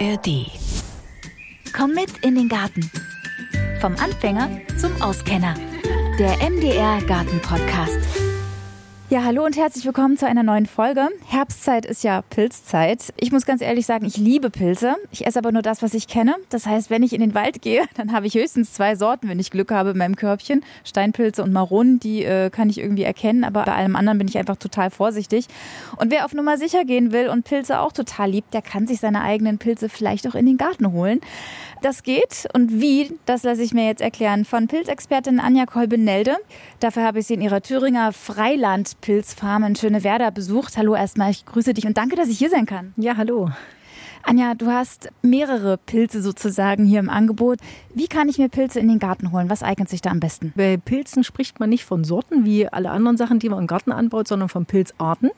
ARD. Komm mit in den Garten. Vom Anfänger zum Auskenner. Der MDR Garten Podcast. Ja, hallo und herzlich willkommen zu einer neuen Folge. Herbstzeit ist ja Pilzzeit. Ich muss ganz ehrlich sagen, ich liebe Pilze. Ich esse aber nur das, was ich kenne. Das heißt, wenn ich in den Wald gehe, dann habe ich höchstens zwei Sorten, wenn ich Glück habe in meinem Körbchen. Steinpilze und Maronen, die äh, kann ich irgendwie erkennen, aber bei allem anderen bin ich einfach total vorsichtig. Und wer auf Nummer sicher gehen will und Pilze auch total liebt, der kann sich seine eigenen Pilze vielleicht auch in den Garten holen. Das geht und wie, das lasse ich mir jetzt erklären von Pilzexpertin Anja Kolbenelde. Dafür habe ich sie in ihrer Thüringer Freilandpilzfarm in Schönewerder besucht. Hallo erstmal, ich grüße dich und danke, dass ich hier sein kann. Ja, hallo. Anja, du hast mehrere Pilze sozusagen hier im Angebot. Wie kann ich mir Pilze in den Garten holen? Was eignet sich da am besten? Bei Pilzen spricht man nicht von Sorten wie alle anderen Sachen, die man im Garten anbaut, sondern von Pilzarten.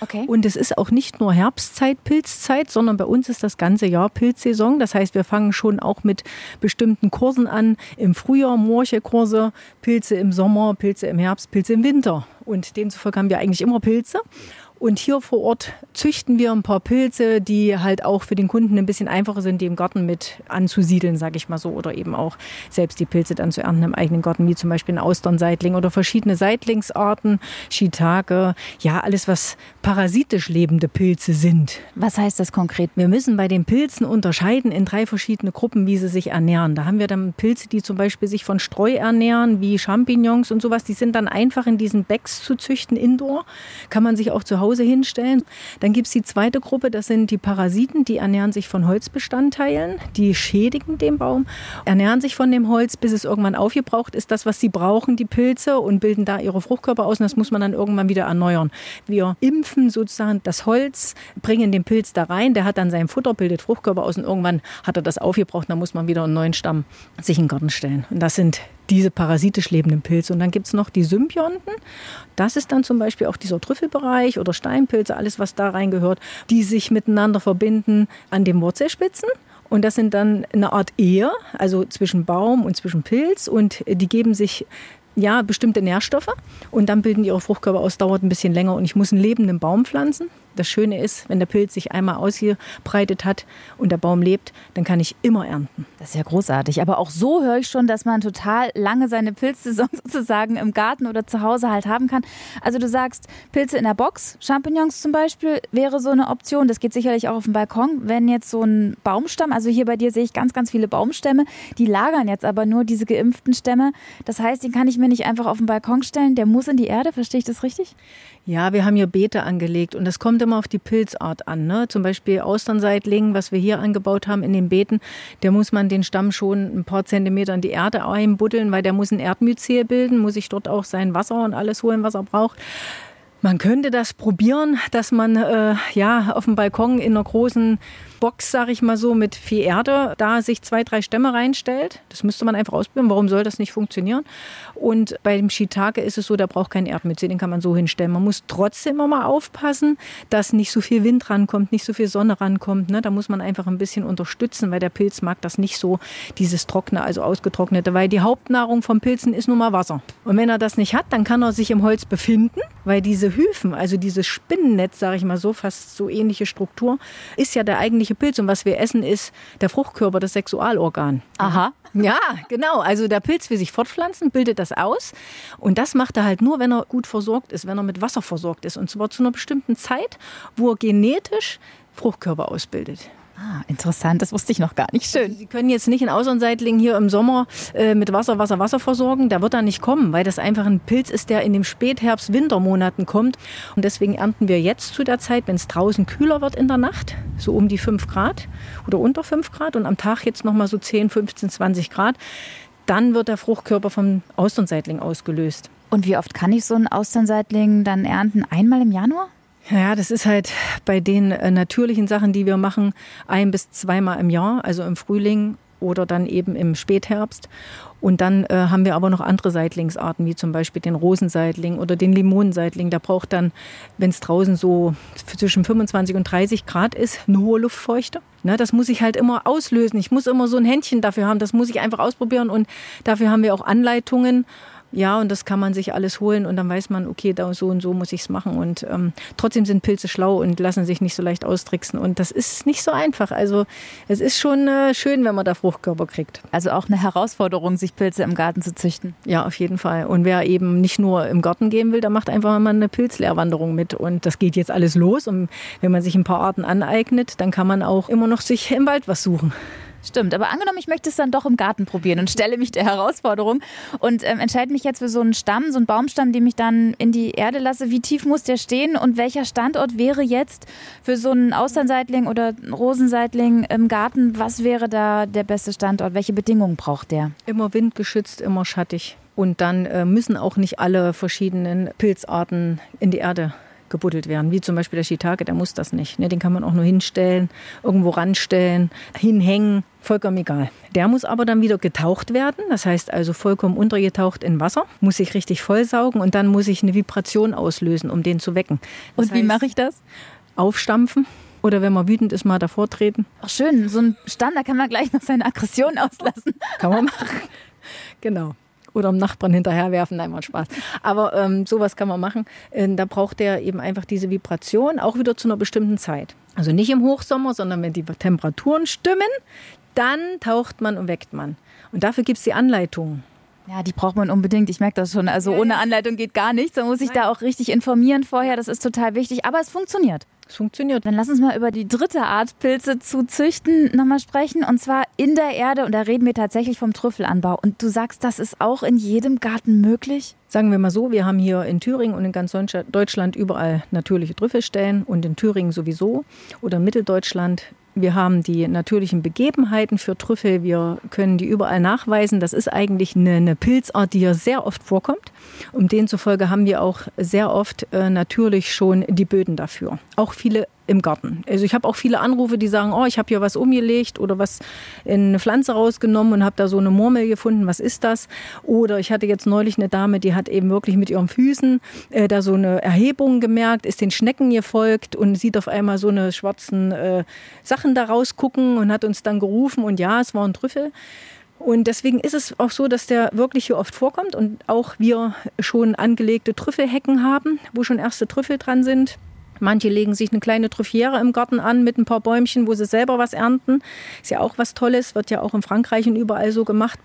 Okay. Und es ist auch nicht nur Herbstzeit, Pilzzeit, sondern bei uns ist das ganze Jahr Pilzsaison. Das heißt, wir fangen schon auch mit bestimmten Kursen an. Im Frühjahr Morchekurse, Pilze im Sommer, Pilze im Herbst, Pilze im Winter. Und demzufolge haben wir eigentlich immer Pilze. Und hier vor Ort züchten wir ein paar Pilze, die halt auch für den Kunden ein bisschen einfacher sind, die im Garten mit anzusiedeln, sage ich mal so, oder eben auch selbst die Pilze dann zu ernten im eigenen Garten, wie zum Beispiel ein Austernseitling oder verschiedene Seitlingsarten, Shiitake, ja, alles, was parasitisch lebende Pilze sind. Was heißt das konkret? Wir müssen bei den Pilzen unterscheiden in drei verschiedene Gruppen, wie sie sich ernähren. Da haben wir dann Pilze, die zum Beispiel sich von Streu ernähren, wie Champignons und sowas. Die sind dann einfach in diesen Bags zu züchten, indoor. Kann man sich auch zu Hause Hause hinstellen. Dann gibt es die zweite Gruppe, das sind die Parasiten, die ernähren sich von Holzbestandteilen, die schädigen den Baum, ernähren sich von dem Holz, bis es irgendwann aufgebraucht ist, das, was sie brauchen, die Pilze, und bilden da ihre Fruchtkörper aus und das muss man dann irgendwann wieder erneuern. Wir impfen sozusagen das Holz, bringen den Pilz da rein, der hat dann sein Futter, bildet Fruchtkörper aus und irgendwann hat er das aufgebraucht, dann muss man wieder einen neuen Stamm sich in den Garten stellen. Und das sind diese parasitisch lebenden Pilze. Und dann gibt es noch die Symbionten. Das ist dann zum Beispiel auch dieser Trüffelbereich oder Steinpilze, alles was da reingehört, die sich miteinander verbinden an den Wurzelspitzen. Und das sind dann eine Art Ehe, also zwischen Baum und zwischen Pilz. Und die geben sich ja, bestimmte Nährstoffe und dann bilden ihre Fruchtkörper aus, dauert ein bisschen länger und ich muss einen lebenden Baum pflanzen. Das Schöne ist, wenn der Pilz sich einmal ausgebreitet hat und der Baum lebt, dann kann ich immer ernten. Das ist ja großartig. Aber auch so höre ich schon, dass man total lange seine Pilzsaison sozusagen im Garten oder zu Hause halt haben kann. Also du sagst, Pilze in der Box, Champignons zum Beispiel, wäre so eine Option. Das geht sicherlich auch auf dem Balkon. Wenn jetzt so ein Baumstamm, also hier bei dir sehe ich ganz, ganz viele Baumstämme, die lagern jetzt aber nur diese geimpften Stämme. Das heißt, den kann ich mir nicht einfach auf den Balkon stellen, der muss in die Erde, verstehe ich das richtig? Ja, wir haben hier Beete angelegt und das kommt immer auf die Pilzart an. Ne? Zum Beispiel Austernseitling, was wir hier angebaut haben in den Beeten, der muss man den Stamm schon ein paar Zentimeter in die Erde einbuddeln, weil der muss ein Erdmyzel bilden, muss sich dort auch sein Wasser und alles holen, was er braucht. Man könnte das probieren, dass man äh, ja auf dem Balkon in einer großen Box, sage ich mal so, mit viel Erde, da sich zwei, drei Stämme reinstellt. Das müsste man einfach ausprobieren. Warum soll das nicht funktionieren? Und bei dem Shiitake ist es so, der braucht keinen Erdmütze, den kann man so hinstellen. Man muss trotzdem immer mal aufpassen, dass nicht so viel Wind rankommt, nicht so viel Sonne rankommt. Ne? Da muss man einfach ein bisschen unterstützen, weil der Pilz mag das nicht so, dieses Trockene, also ausgetrocknete, weil die Hauptnahrung vom Pilzen ist nun mal Wasser. Und wenn er das nicht hat, dann kann er sich im Holz befinden, weil diese Hyphen, also dieses Spinnennetz, sage ich mal so, fast so ähnliche Struktur, ist ja der eigentliche Pilz und was wir essen, ist der Fruchtkörper, das Sexualorgan. Aha. Ja, genau. Also der Pilz will sich fortpflanzen, bildet das aus. Und das macht er halt nur, wenn er gut versorgt ist, wenn er mit Wasser versorgt ist. Und zwar zu einer bestimmten Zeit, wo er genetisch Fruchtkörper ausbildet. Ah, interessant, das wusste ich noch gar nicht. Schön. Sie können jetzt nicht einen Außenseitling hier im Sommer äh, mit Wasser, Wasser, Wasser versorgen. Der wird da nicht kommen, weil das einfach ein Pilz ist, der in den Spätherbst, Wintermonaten kommt. Und deswegen ernten wir jetzt zu der Zeit, wenn es draußen kühler wird in der Nacht, so um die 5 Grad oder unter 5 Grad und am Tag jetzt nochmal so 10, 15, 20 Grad. Dann wird der Fruchtkörper vom Austernseitling ausgelöst. Und wie oft kann ich so einen Austernseitling dann ernten? Einmal im Januar? Ja, das ist halt bei den äh, natürlichen Sachen, die wir machen, ein bis zweimal im Jahr, also im Frühling oder dann eben im Spätherbst. Und dann äh, haben wir aber noch andere Seitlingsarten, wie zum Beispiel den Rosenseitling oder den Limonenseitling. Der braucht dann, wenn es draußen so zwischen 25 und 30 Grad ist, eine hohe Luftfeuchte. Ne, das muss ich halt immer auslösen. Ich muss immer so ein Händchen dafür haben. Das muss ich einfach ausprobieren. Und dafür haben wir auch Anleitungen Ja, und das kann man sich alles holen und dann weiß man, okay, da so und so muss ich es machen. Und ähm, trotzdem sind Pilze schlau und lassen sich nicht so leicht austricksen. Und das ist nicht so einfach. Also es ist schon äh, schön, wenn man da Fruchtkörper kriegt. Also auch eine Herausforderung, sich Pilze im Garten zu züchten. Ja, auf jeden Fall. Und wer eben nicht nur im Garten gehen will, der macht einfach mal eine Pilzlehrwanderung mit. Und das geht jetzt alles los. Und wenn man sich ein paar Arten aneignet, dann kann man auch immer noch sich im Wald was suchen. Stimmt, aber angenommen, ich möchte es dann doch im Garten probieren und stelle mich der Herausforderung und ähm, entscheide mich jetzt für so einen Stamm, so einen Baumstamm, den ich dann in die Erde lasse. Wie tief muss der stehen und welcher Standort wäre jetzt für so einen Austernseitling oder Rosenseitling im Garten? Was wäre da der beste Standort? Welche Bedingungen braucht der? Immer windgeschützt, immer schattig. Und dann äh, müssen auch nicht alle verschiedenen Pilzarten in die Erde gebuddelt werden, wie zum Beispiel der Shiitake, der muss das nicht. Ne? Den kann man auch nur hinstellen, irgendwo ranstellen, hinhängen, vollkommen egal. Der muss aber dann wieder getaucht werden, das heißt also vollkommen untergetaucht in Wasser, muss sich richtig vollsaugen und dann muss ich eine Vibration auslösen, um den zu wecken. Das und wie mache ich das? Aufstampfen. Oder wenn man wütend ist, mal davor treten. Ach schön, so ein Stand, da kann man gleich noch seine Aggression auslassen. Kann man machen. Genau oder dem Nachbarn hinterherwerfen. Nein, mal Spaß. Aber ähm, sowas kann man machen. Äh, da braucht der eben einfach diese Vibration, auch wieder zu einer bestimmten Zeit. Also nicht im Hochsommer, sondern wenn die Temperaturen stimmen, dann taucht man und weckt man. Und dafür gibt es die Anleitung. Ja, die braucht man unbedingt. Ich merke das schon. Also ohne Anleitung geht gar nichts. Da muss ich da auch richtig informieren vorher. Das ist total wichtig. Aber es funktioniert. Es funktioniert. Dann lass uns mal über die dritte Art, Pilze zu züchten, nochmal sprechen. Und zwar in der Erde. Und da reden wir tatsächlich vom Trüffelanbau. Und du sagst, das ist auch in jedem Garten möglich? Sagen wir mal so, wir haben hier in Thüringen und in ganz Deutschland überall natürliche Trüffelstellen und in Thüringen sowieso oder Mitteldeutschland wir haben die natürlichen Begebenheiten für Trüffel. Wir können die überall nachweisen. Das ist eigentlich eine, eine Pilzart, die hier sehr oft vorkommt. Um demzufolge haben wir auch sehr oft äh, natürlich schon die Böden dafür. Auch viele im Garten. Also ich habe auch viele Anrufe, die sagen, oh, ich habe hier was umgelegt oder was in eine Pflanze rausgenommen und habe da so eine Murmel gefunden. Was ist das? Oder ich hatte jetzt neulich eine Dame, die hat eben wirklich mit ihren Füßen äh, da so eine Erhebung gemerkt, ist den Schnecken gefolgt und sieht auf einmal so eine schwarzen äh, Sachen da rausgucken und hat uns dann gerufen und ja, es war ein Trüffel. Und deswegen ist es auch so, dass der wirklich hier oft vorkommt und auch wir schon angelegte Trüffelhecken haben, wo schon erste Trüffel dran sind. Manche legen sich eine kleine Truffiere im Garten an mit ein paar Bäumchen, wo sie selber was ernten. Ist ja auch was Tolles, wird ja auch in Frankreich und überall so gemacht.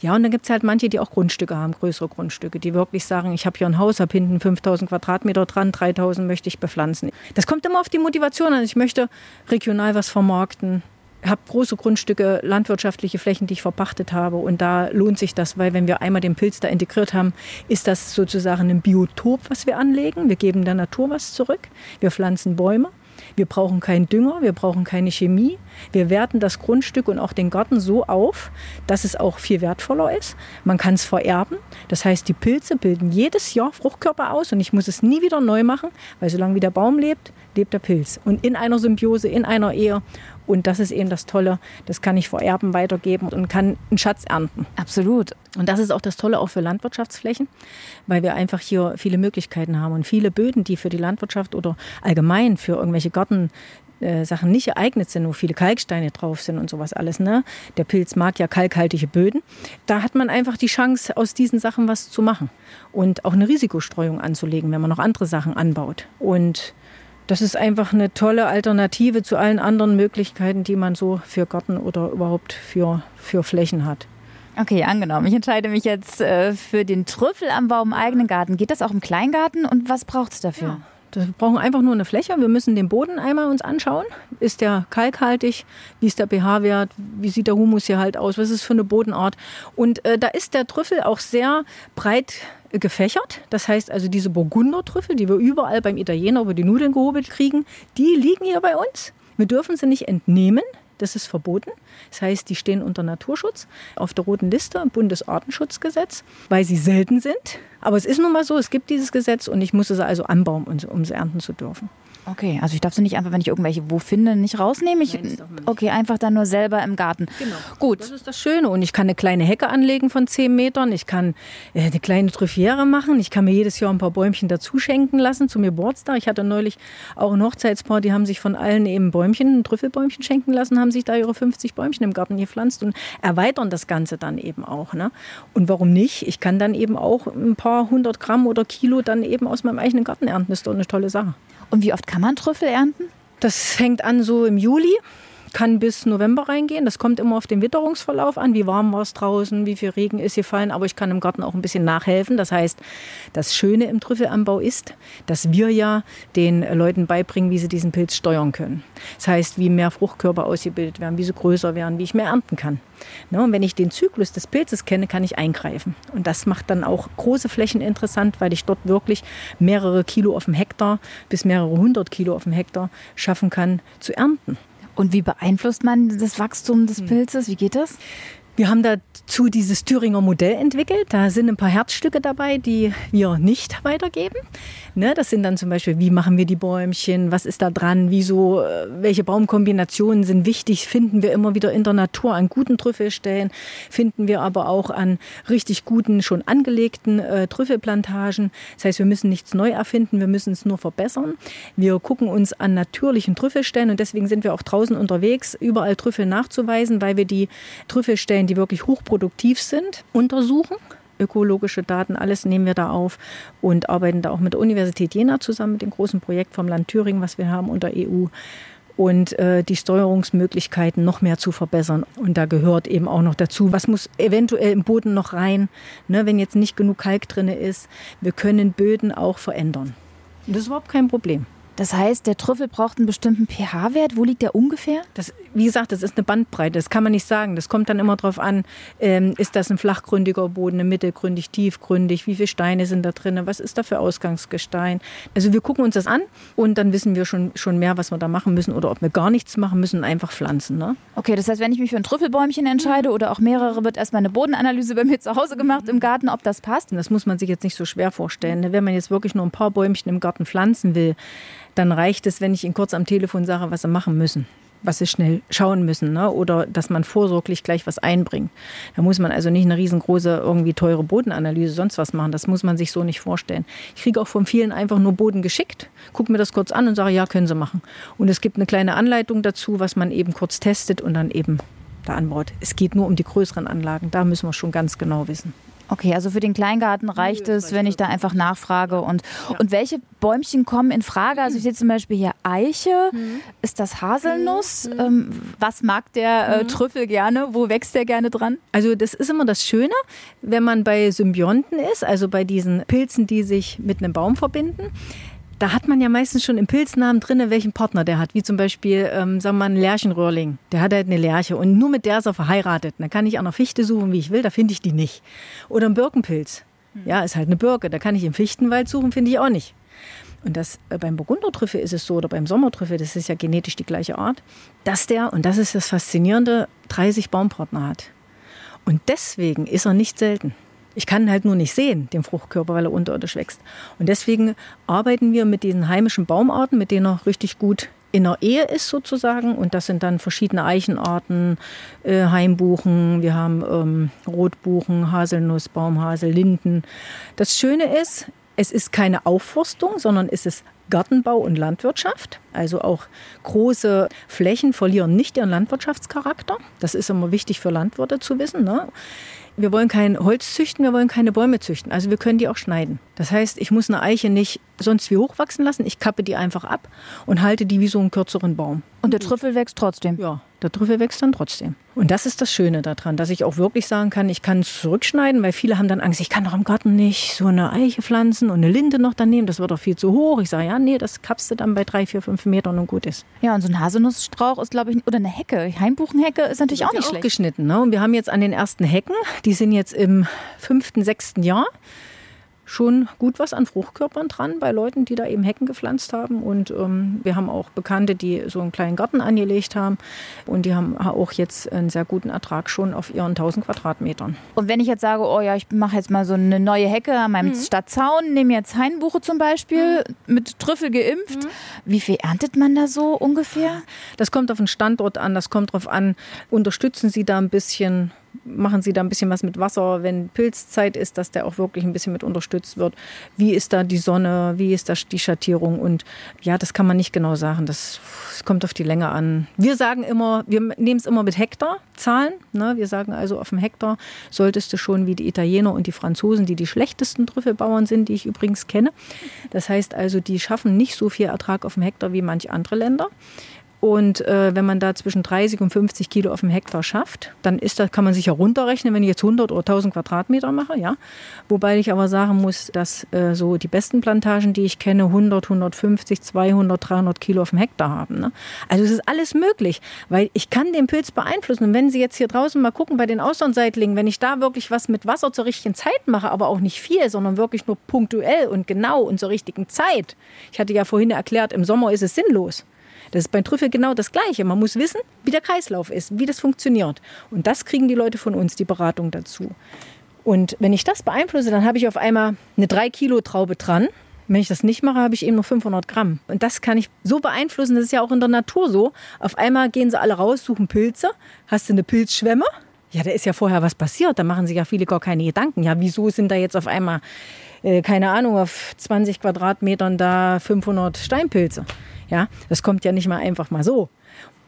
Ja, und dann gibt es halt manche, die auch Grundstücke haben, größere Grundstücke, die wirklich sagen, ich habe hier ein Haus, habe hinten 5000 Quadratmeter dran, 3000 möchte ich bepflanzen. Das kommt immer auf die Motivation an. Ich möchte regional was vermarkten habe große Grundstücke, landwirtschaftliche Flächen, die ich verpachtet habe. Und da lohnt sich das, weil wenn wir einmal den Pilz da integriert haben, ist das sozusagen ein Biotop, was wir anlegen. Wir geben der Natur was zurück. Wir pflanzen Bäume. Wir brauchen keinen Dünger, wir brauchen keine Chemie. Wir werten das Grundstück und auch den Garten so auf, dass es auch viel wertvoller ist. Man kann es vererben. Das heißt, die Pilze bilden jedes Jahr Fruchtkörper aus und ich muss es nie wieder neu machen, weil solange wie der Baum lebt, lebt der Pilz. Und in einer Symbiose, in einer Ehe. Und das ist eben das Tolle, das kann ich vererben, weitergeben und kann einen Schatz ernten. Absolut. Und das ist auch das Tolle auch für Landwirtschaftsflächen, weil wir einfach hier viele Möglichkeiten haben und viele Böden, die für die Landwirtschaft oder allgemein für irgendwelche Garten äh, Sachen nicht geeignet sind, wo viele Kalksteine drauf sind und sowas alles. Ne? Der Pilz mag ja kalkhaltige Böden. Da hat man einfach die Chance, aus diesen Sachen was zu machen und auch eine Risikostreuung anzulegen, wenn man noch andere Sachen anbaut. Und das ist einfach eine tolle Alternative zu allen anderen Möglichkeiten, die man so für Garten oder überhaupt für, für Flächen hat. Okay, angenommen. Ich entscheide mich jetzt äh, für den Trüffelanbau im eigenen Garten. Geht das auch im Kleingarten und was braucht es dafür? Ja. Wir brauchen einfach nur eine Fläche. Wir müssen den Boden einmal uns anschauen. Ist der kalkhaltig? Wie ist der pH-Wert? Wie sieht der Humus hier halt aus? Was ist für eine Bodenart? Und äh, da ist der Trüffel auch sehr breit gefächert. Das heißt also, diese Burgundertrüffel, die wir überall beim Italiener über die Nudeln gehobelt kriegen, die liegen hier bei uns. Wir dürfen sie nicht entnehmen. Das ist verboten. Das heißt, die stehen unter Naturschutz auf der roten Liste im Bundesartenschutzgesetz, weil sie selten sind. Aber es ist nun mal so, es gibt dieses Gesetz und ich muss es also anbauen, um sie ernten zu dürfen. Okay, also ich darf sie nicht einfach, wenn ich irgendwelche wo finde, nicht rausnehmen. Ich, Nein, okay, einfach dann nur selber im Garten. Genau. Gut. Das ist das Schöne. Und ich kann eine kleine Hecke anlegen von 10 Metern. Ich kann äh, eine kleine Trüffiere machen. Ich kann mir jedes Jahr ein paar Bäumchen dazu schenken lassen zu mir Geburtstag. Ich hatte neulich auch ein Hochzeitspaar, die haben sich von allen eben Bäumchen, Trüffelbäumchen schenken lassen, haben sich da ihre 50 Bäumchen im Garten gepflanzt und erweitern das Ganze dann eben auch. Ne? Und warum nicht? Ich kann dann eben auch ein paar hundert Gramm oder Kilo dann eben aus meinem eigenen Garten ernten. Das ist doch eine tolle Sache. Und wie oft kann man Trüffel ernten? Das fängt an so im Juli, kann bis November reingehen. Das kommt immer auf den Witterungsverlauf an, wie warm war es draußen, wie viel Regen ist gefallen. Aber ich kann im Garten auch ein bisschen nachhelfen. Das heißt, das Schöne im Trüffelanbau ist, dass wir ja den Leuten beibringen, wie sie diesen Pilz steuern können. Das heißt, wie mehr Fruchtkörper ausgebildet werden, wie sie größer werden, wie ich mehr ernten kann. Ne, und wenn ich den Zyklus des Pilzes kenne, kann ich eingreifen. Und das macht dann auch große Flächen interessant, weil ich dort wirklich mehrere Kilo auf dem Hektar bis mehrere hundert Kilo auf dem Hektar schaffen kann zu ernten. Und wie beeinflusst man das Wachstum des Pilzes? Wie geht das? Wir haben dazu dieses Thüringer Modell entwickelt. Da sind ein paar Herzstücke dabei, die wir nicht weitergeben. Ne, das sind dann zum Beispiel, wie machen wir die Bäumchen, was ist da dran, wieso, äh, welche Baumkombinationen sind wichtig, finden wir immer wieder in der Natur an guten Trüffelstellen, finden wir aber auch an richtig guten, schon angelegten äh, Trüffelplantagen. Das heißt, wir müssen nichts neu erfinden, wir müssen es nur verbessern. Wir gucken uns an natürlichen Trüffelstellen und deswegen sind wir auch draußen unterwegs, überall Trüffel nachzuweisen, weil wir die Trüffelstellen, die wirklich hochproduktiv sind, untersuchen ökologische Daten, alles nehmen wir da auf und arbeiten da auch mit der Universität Jena zusammen, mit dem großen Projekt vom Land Thüringen, was wir haben unter EU und äh, die Steuerungsmöglichkeiten noch mehr zu verbessern. Und da gehört eben auch noch dazu, was muss eventuell im Boden noch rein, ne, wenn jetzt nicht genug Kalk drin ist. Wir können Böden auch verändern. Und das ist überhaupt kein Problem. Das heißt, der Trüffel braucht einen bestimmten pH-Wert. Wo liegt der ungefähr? Das, wie gesagt, das ist eine Bandbreite. Das kann man nicht sagen. Das kommt dann immer darauf an, ähm, ist das ein flachgründiger Boden, mittelgründig, tiefgründig, wie viele Steine sind da drin, was ist da für Ausgangsgestein. Also wir gucken uns das an und dann wissen wir schon, schon mehr, was wir da machen müssen oder ob wir gar nichts machen müssen, einfach pflanzen. Ne? Okay, das heißt, wenn ich mich für ein Trüffelbäumchen entscheide oder auch mehrere, wird erstmal eine Bodenanalyse bei mir zu Hause gemacht im Garten, ob das passt. Und das muss man sich jetzt nicht so schwer vorstellen. Wenn man jetzt wirklich nur ein paar Bäumchen im Garten pflanzen will, dann reicht es, wenn ich Ihnen kurz am Telefon sage, was Sie machen müssen, was Sie schnell schauen müssen ne? oder dass man vorsorglich gleich was einbringt. Da muss man also nicht eine riesengroße, irgendwie teure Bodenanalyse, sonst was machen. Das muss man sich so nicht vorstellen. Ich kriege auch von vielen einfach nur Boden geschickt, gucke mir das kurz an und sage, ja, können Sie machen. Und es gibt eine kleine Anleitung dazu, was man eben kurz testet und dann eben da anbaut. Es geht nur um die größeren Anlagen. Da müssen wir schon ganz genau wissen. Okay, also für den Kleingarten reicht es, wenn ich da einfach nachfrage. Und, ja. und welche Bäumchen kommen in Frage? Also ich sehe zum Beispiel hier Eiche. Mhm. Ist das Haselnuss? Mhm. Ähm, was mag der äh, Trüffel gerne? Wo wächst der gerne dran? Also das ist immer das Schöne, wenn man bei Symbionten ist, also bei diesen Pilzen, die sich mit einem Baum verbinden da hat man ja meistens schon im Pilznamen drin, welchen Partner der hat. Wie zum Beispiel, ähm, sagen wir mal, ein Lärchenröhrling. Der hat halt eine Lerche und nur mit der ist er verheiratet. Dann kann ich an einer Fichte suchen, wie ich will, da finde ich die nicht. Oder ein Birkenpilz. Ja, ist halt eine Birke. Da kann ich im Fichtenwald suchen, finde ich auch nicht. Und das äh, beim Burgundertrüffel ist es so, oder beim Sommertrüffel, das ist ja genetisch die gleiche Art, dass der, und das ist das Faszinierende, 30 Baumpartner hat. Und deswegen ist er nicht selten. Ich kann halt nur nicht sehen, den Fruchtkörper, weil er unterirdisch wächst. Und deswegen arbeiten wir mit diesen heimischen Baumarten, mit denen er richtig gut in der Ehe ist sozusagen. Und das sind dann verschiedene Eichenarten, äh, Heimbuchen, wir haben ähm, Rotbuchen, Haselnuss, Baumhasel, Linden. Das Schöne ist, es ist keine Aufforstung, sondern es ist Gartenbau und Landwirtschaft. Also auch große Flächen verlieren nicht ihren Landwirtschaftscharakter. Das ist immer wichtig für Landwirte zu wissen. Ne? Wir wollen kein Holz züchten, wir wollen keine Bäume züchten. Also wir können die auch schneiden. Das heißt, ich muss eine Eiche nicht sonst wie hochwachsen lassen. Ich kappe die einfach ab und halte die wie so einen kürzeren Baum. Und der Trüffel wächst trotzdem? Ja, der Trüffel wächst dann trotzdem. Und das ist das Schöne daran, dass ich auch wirklich sagen kann, ich kann es zurückschneiden, weil viele haben dann Angst, ich kann doch im Garten nicht so eine Eiche pflanzen und eine Linde noch daneben, das wird doch viel zu hoch. Ich sage, ja, nee, das kappst du dann bei drei, vier, fünf Metern und gut ist. Ja, und so ein Haselnussstrauch ist, glaube ich, oder eine Hecke, Heimbuchenhecke ist natürlich auch nicht auch schlecht. geschnitten. Ne? Und wir haben jetzt an den ersten Hecken, die sind jetzt im fünften, sechsten Jahr schon gut was an Fruchtkörpern dran bei Leuten, die da eben Hecken gepflanzt haben. Und ähm, wir haben auch Bekannte, die so einen kleinen Garten angelegt haben. Und die haben auch jetzt einen sehr guten Ertrag schon auf ihren 1000 Quadratmetern. Und wenn ich jetzt sage, oh ja, ich mache jetzt mal so eine neue Hecke an meinem mhm. Stadtzaun, nehme jetzt Hainbuche zum Beispiel, mhm. mit Trüffel geimpft. Mhm. Wie viel erntet man da so ungefähr? Das kommt auf den Standort an, das kommt darauf an, unterstützen Sie da ein bisschen machen Sie da ein bisschen was mit Wasser, wenn Pilzzeit ist, dass der auch wirklich ein bisschen mit unterstützt wird. Wie ist da die Sonne, wie ist da die Schattierung? Und ja, das kann man nicht genau sagen. Das, das kommt auf die Länge an. Wir sagen immer, wir nehmen es immer mit Hektarzahlen. Ne? Wir sagen also, auf dem Hektar solltest du schon wie die Italiener und die Franzosen, die die schlechtesten Trüffelbauern sind, die ich übrigens kenne. Das heißt also, die schaffen nicht so viel Ertrag auf dem Hektar wie manche andere Länder. Und äh, wenn man da zwischen 30 und 50 Kilo auf dem Hektar schafft, dann ist das, kann man sich ja runterrechnen, wenn ich jetzt 100 oder 1000 Quadratmeter mache. Ja? Wobei ich aber sagen muss, dass äh, so die besten Plantagen, die ich kenne, 100, 150, 200, 300 Kilo auf dem Hektar haben. Ne? Also es ist alles möglich, weil ich kann den Pilz beeinflussen. Und wenn Sie jetzt hier draußen mal gucken bei den Austernseitling, wenn ich da wirklich was mit Wasser zur richtigen Zeit mache, aber auch nicht viel, sondern wirklich nur punktuell und genau und zur richtigen Zeit. Ich hatte ja vorhin erklärt, im Sommer ist es sinnlos. Das ist beim Trüffel genau das Gleiche. Man muss wissen, wie der Kreislauf ist, wie das funktioniert. Und das kriegen die Leute von uns, die Beratung dazu. Und wenn ich das beeinflusse, dann habe ich auf einmal eine 3 Kilo Traube dran. Wenn ich das nicht mache, habe ich eben nur 500 Gramm. Und das kann ich so beeinflussen, das ist ja auch in der Natur so. Auf einmal gehen sie alle raus, suchen Pilze. Hast du eine Pilzschwemme? Ja, da ist ja vorher was passiert. Da machen sich ja viele gar keine Gedanken. Ja, wieso sind da jetzt auf einmal, äh, keine Ahnung, auf 20 Quadratmetern da 500 Steinpilze? Ja, das kommt ja nicht mal einfach mal so.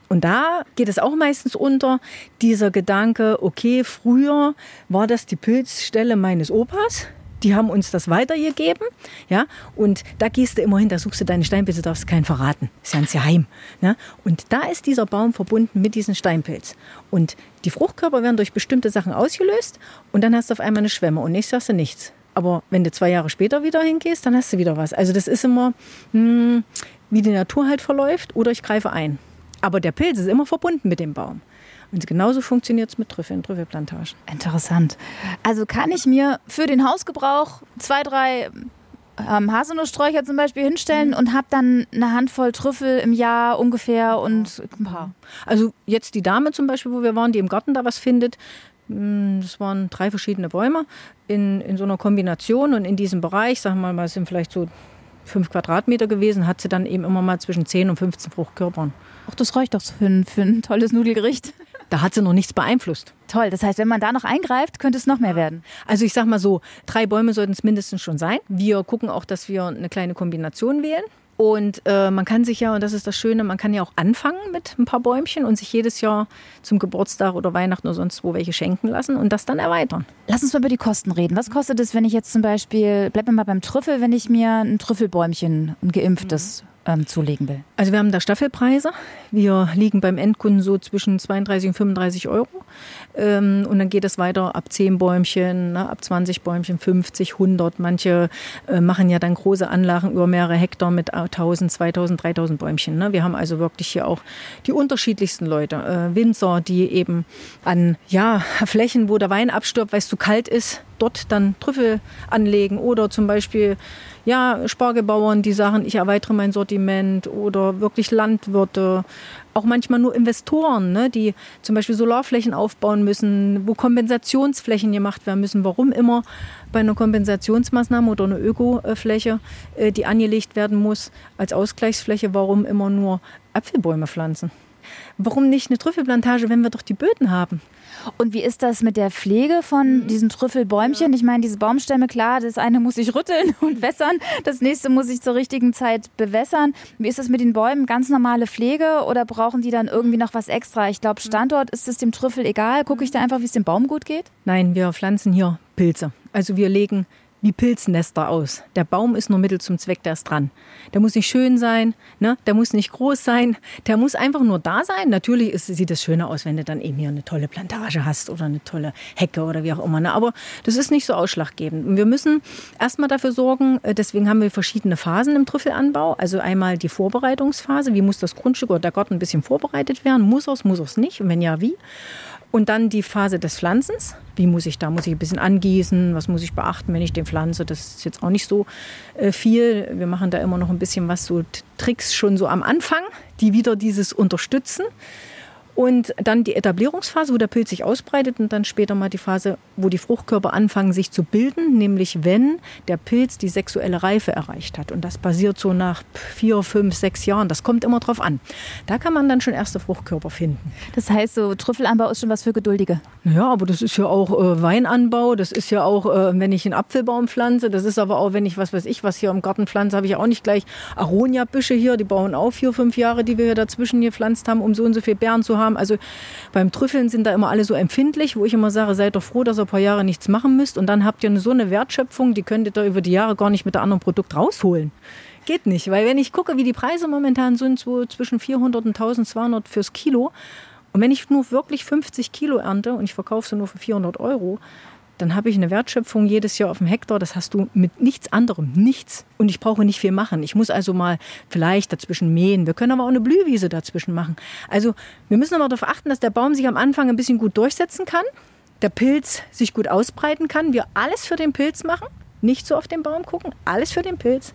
Und da geht es auch meistens unter, dieser Gedanke, okay, früher war das die Pilzstelle meines Opas. Die haben uns das weitergegeben, ja, und da gehst du immer hin, da suchst du deine Steinpilze, darfst keinen verraten, ist ja ein Geheim, ne? Und da ist dieser Baum verbunden mit diesem Steinpilz. Und die Fruchtkörper werden durch bestimmte Sachen ausgelöst und dann hast du auf einmal eine Schwemme und nächstes hast du nichts. Aber wenn du zwei Jahre später wieder hingehst, dann hast du wieder was. Also das ist immer, mh, hm, wie die Natur halt verläuft, oder ich greife ein. Aber der Pilz ist immer verbunden mit dem Baum. Und genauso funktioniert es mit Trüffeln, Trüffelplantagen. Interessant. Also kann ich mir für den Hausgebrauch zwei, drei ähm, Haselnusssträucher zum Beispiel hinstellen mhm. und habe dann eine Handvoll Trüffel im Jahr ungefähr und ein paar. Also jetzt die Dame zum Beispiel, wo wir waren, die im Garten da was findet, hm, das waren drei verschiedene Bäume in, in so einer Kombination und in diesem Bereich, sagen wir mal, sind vielleicht so fünf Quadratmeter gewesen, hat sie dann eben immer mal zwischen 10 und 15 Fruchtkörpern. Ach, das reicht doch für ein, für ein tolles Nudelgericht. Da hat sie noch nichts beeinflusst. Toll, das heißt, wenn man da noch eingreift, könnte es noch mehr werden. Also ich sag mal so, drei Bäume sollten es mindestens schon sein. Wir gucken auch, dass wir eine kleine Kombination wählen. Und äh, man kann sich ja, und das ist das Schöne, man kann ja auch anfangen mit ein paar Bäumchen und sich jedes Jahr zum Geburtstag oder Weihnachten oder sonst wo welche schenken lassen und das dann erweitern. Lass uns mal über die Kosten reden. Was kostet es, wenn ich jetzt zum Beispiel, bleib mir mal beim Trüffel, wenn ich mir ein Trüffelbäumchen, ein geimpftes, mhm ähm, zulegen will? Also wir haben da Staffelpreise. Wir liegen beim Endkunden so zwischen 32 und 35 Euro. Ähm, und dann geht es weiter ab 10 Bäumchen, ne, ab 20 Bäumchen, 50, 100. Manche äh, machen ja dann große Anlagen über mehrere Hektar mit 1000, 2000, 3000 Bäumchen. Ne? Wir haben also wirklich hier auch die unterschiedlichsten Leute. Äh, Winzer, die eben an ja, Flächen, wo der Wein abstirbt, weil es zu kalt ist, dort dann Trüffel anlegen oder zum Beispiel ja, Spargelbauern, die sagen, ich erweitere mein Sortiment oder wirklich Landwirte, auch manchmal nur Investoren, ne, die zum Beispiel Solarflächen aufbauen müssen, wo Kompensationsflächen gemacht werden müssen. Warum immer bei einer Kompensationsmaßnahme oder einer Ökofläche, äh, die angelegt werden muss als Ausgleichsfläche, warum immer nur Apfelbäume pflanzen? Warum nicht eine Trüffelplantage, wenn wir doch die Böden haben? Und wie ist das mit der Pflege von mhm. diesen Trüffelbäumchen? Ich meine, diese Baumstämme, klar, das eine muss ich rütteln und wässern, das nächste muss ich zur richtigen Zeit bewässern. Wie ist das mit den Bäumen? Ganz normale Pflege oder brauchen die dann irgendwie noch was extra? Ich glaube, Standort ist es dem Trüffel egal. Gucke ich da einfach, wie es dem Baum gut geht? Nein, wir pflanzen hier Pilze. Also wir legen wie Pilznester aus. Der Baum ist nur Mittel zum Zweck, der ist dran. Der muss nicht schön sein, ne? der muss nicht groß sein, der muss einfach nur da sein. Natürlich ist, sieht es schöner aus, wenn du dann eben hier eine tolle Plantage hast oder eine tolle Hecke oder wie auch immer. Ne? Aber das ist nicht so ausschlaggebend. Wir müssen erstmal dafür sorgen, äh, deswegen haben wir verschiedene Phasen im Trüffelanbau. Also einmal die Vorbereitungsphase, wie muss das Grundstück oder der Garten ein bisschen vorbereitet werden? Muss es, muss es nicht? Und wenn ja, wie? Und dann die Phase des Pflanzens. Wie muss ich da? Muss ich ein bisschen angießen? Was muss ich beachten, wenn ich den pflanze? Das ist jetzt auch nicht so äh, viel. Wir machen da immer noch ein bisschen was, so Tricks schon so am Anfang, die wieder dieses unterstützen. Und dann die Etablierungsphase, wo der Pilz sich ausbreitet und dann später mal die Phase, wo die Fruchtkörper anfangen sich zu bilden, nämlich wenn der Pilz die sexuelle Reife erreicht hat. Und das passiert so nach vier, fünf, sechs Jahren. Das kommt immer drauf an. Da kann man dann schon erste Fruchtkörper finden. Das heißt, so Trüffelanbau ist schon was für Geduldige. Ja, aber das ist ja auch äh, Weinanbau. Das ist ja auch, äh, wenn ich einen Apfelbaum pflanze. Das ist aber auch, wenn ich was weiß ich, was hier im Garten pflanze, habe ich auch nicht gleich Aronia-Büsche hier. Die bauen auch vier, fünf Jahre, die wir hier dazwischen gepflanzt haben, um so und so viel Beeren zu haben haben. Also beim Trüffeln sind da immer alle so empfindlich, wo ich immer sage, seid doch froh, dass ihr ein paar Jahre nichts machen müsst. Und dann habt ihr so eine Wertschöpfung, die könnt ihr da über die Jahre gar nicht mit einem anderen Produkt rausholen. Geht nicht, weil wenn ich gucke, wie die Preise momentan sind, so zwischen 400 und 1200 fürs Kilo. Und wenn ich nur wirklich 50 Kilo ernte und ich verkaufe sie nur für 400 Euro, dann habe ich eine Wertschöpfung jedes Jahr auf dem Hektar. Das hast du mit nichts anderem, nichts. Und ich brauche nicht viel machen. Ich muss also mal vielleicht dazwischen mähen. Wir können aber auch eine Blühwiese dazwischen machen. Also wir müssen aber darauf achten, dass der Baum sich am Anfang ein bisschen gut durchsetzen kann, der Pilz sich gut ausbreiten kann. Wir alles für den Pilz machen. Nicht so auf den Baum gucken, alles für den Pilz.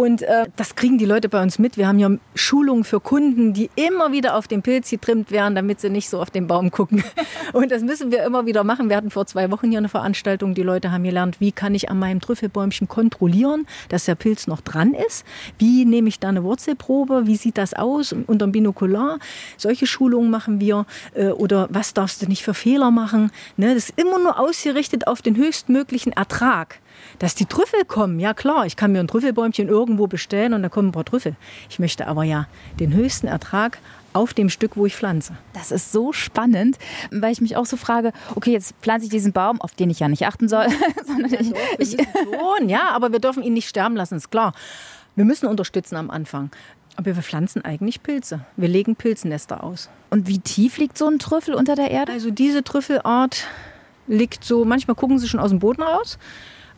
Und äh, das kriegen die Leute bei uns mit. Wir haben ja Schulungen für Kunden, die immer wieder auf den Pilz getrimmt werden, damit sie nicht so auf den Baum gucken. Und das müssen wir immer wieder machen. Wir hatten vor zwei Wochen hier eine Veranstaltung. Die Leute haben gelernt, wie kann ich an meinem Trüffelbäumchen kontrollieren, dass der Pilz noch dran ist. Wie nehme ich da eine Wurzelprobe? Wie sieht das aus unter dem Binokular? Solche Schulungen machen wir. Äh, oder was darfst du nicht für Fehler machen? Ne? Das ist immer nur ausgerichtet auf den höchstmöglichen Ertrag. Dass die Trüffel kommen, ja klar, ich kann mir ein Trüffelbäumchen irgendwo bestellen und da kommen ein paar Trüffel. Ich möchte aber ja den höchsten Ertrag auf dem Stück, wo ich pflanze. Das ist so spannend, weil ich mich auch so frage, okay, jetzt pflanze ich diesen Baum, auf den ich ja nicht achten soll, sondern ich, ich schon, ja, aber wir dürfen ihn nicht sterben lassen, ist klar. Wir müssen unterstützen am Anfang. Aber wir pflanzen eigentlich Pilze. Wir legen Pilznester aus. Und wie tief liegt so ein Trüffel unter der Erde? Also diese Trüffelart liegt so, manchmal gucken sie schon aus dem Boden raus.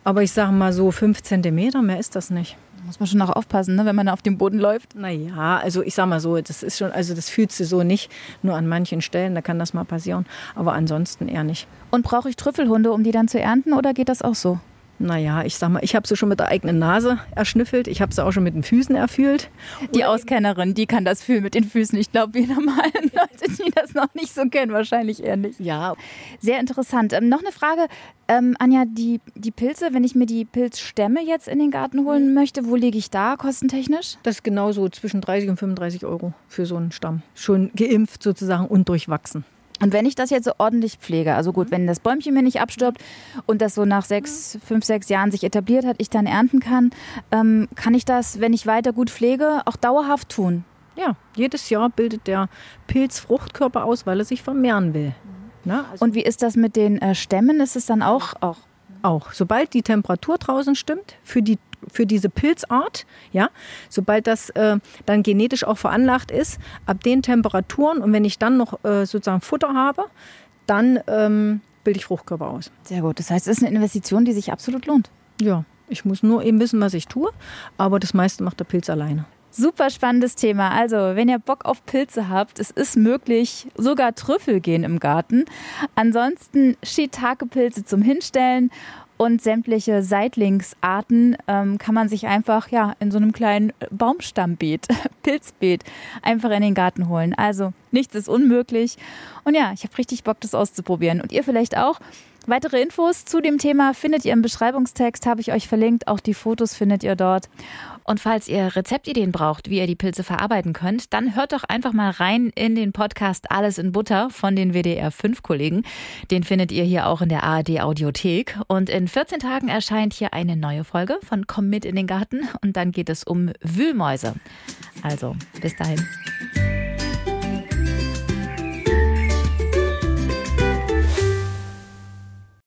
Aber ich sage mal so fünf Zentimeter, mehr ist das nicht. Da muss man schon auch aufpassen, ne, wenn man auf dem Boden läuft. Naja, also ich sage mal so, das ist schon, also das fühlt sich so nicht. Nur an manchen Stellen, da kann das mal passieren. Aber ansonsten eher nicht. Und brauche ich Trüffelhunde, um die dann zu ernten oder geht das auch so? Naja, ich sag mal, ich habe sie schon mit der eigenen Nase erschnüffelt. Ich habe sie auch schon mit den Füßen erfühlt. Die Auskennerin, die kann das fühlen mit den Füßen. Ich glaube, wir normalen Leute, die das noch nicht so kennen, wahrscheinlich eher nicht. Ja. Sehr interessant. Ähm, noch eine Frage, ähm, Anja, die, die Pilze, wenn ich mir die Pilzstämme jetzt in den Garten holen möchte, wo liege ich da kostentechnisch? Das ist genauso zwischen 30 und 35 Euro für so einen Stamm. Schon geimpft sozusagen und durchwachsen. Und wenn ich das jetzt so ordentlich pflege, also gut, wenn das Bäumchen mir nicht abstirbt und das so nach sechs, fünf, sechs Jahren sich etabliert hat, ich dann ernten kann, ähm, kann ich das, wenn ich weiter gut pflege, auch dauerhaft tun? Ja, jedes Jahr bildet der Pilz Fruchtkörper aus, weil er sich vermehren will. Na, also und wie ist das mit den äh, Stämmen? Ist es dann auch, auch? Auch. Sobald die Temperatur draußen stimmt, für die für diese Pilzart, ja, sobald das äh, dann genetisch auch veranlagt ist, ab den Temperaturen und wenn ich dann noch äh, sozusagen Futter habe, dann ähm, bilde ich Fruchtkörper aus. Sehr gut. Das heißt, es ist eine Investition, die sich absolut lohnt. Ja, ich muss nur eben wissen, was ich tue, aber das meiste macht der Pilz alleine. Super spannendes Thema. Also, wenn ihr Bock auf Pilze habt, es ist möglich, sogar Trüffel gehen im Garten. Ansonsten Shiitake-Pilze zum Hinstellen und sämtliche Seitlingsarten ähm, kann man sich einfach ja in so einem kleinen Baumstammbeet, Pilzbeet einfach in den Garten holen. Also nichts ist unmöglich. Und ja, ich habe richtig Bock, das auszuprobieren. Und ihr vielleicht auch. Weitere Infos zu dem Thema findet ihr im Beschreibungstext, habe ich euch verlinkt. Auch die Fotos findet ihr dort. Und falls ihr Rezeptideen braucht, wie ihr die Pilze verarbeiten könnt, dann hört doch einfach mal rein in den Podcast Alles in Butter von den WDR 5 Kollegen. Den findet ihr hier auch in der ARD Audiothek. Und in 14 Tagen erscheint hier eine neue Folge von Komm mit in den Garten und dann geht es um Wühlmäuse. Also, bis dahin.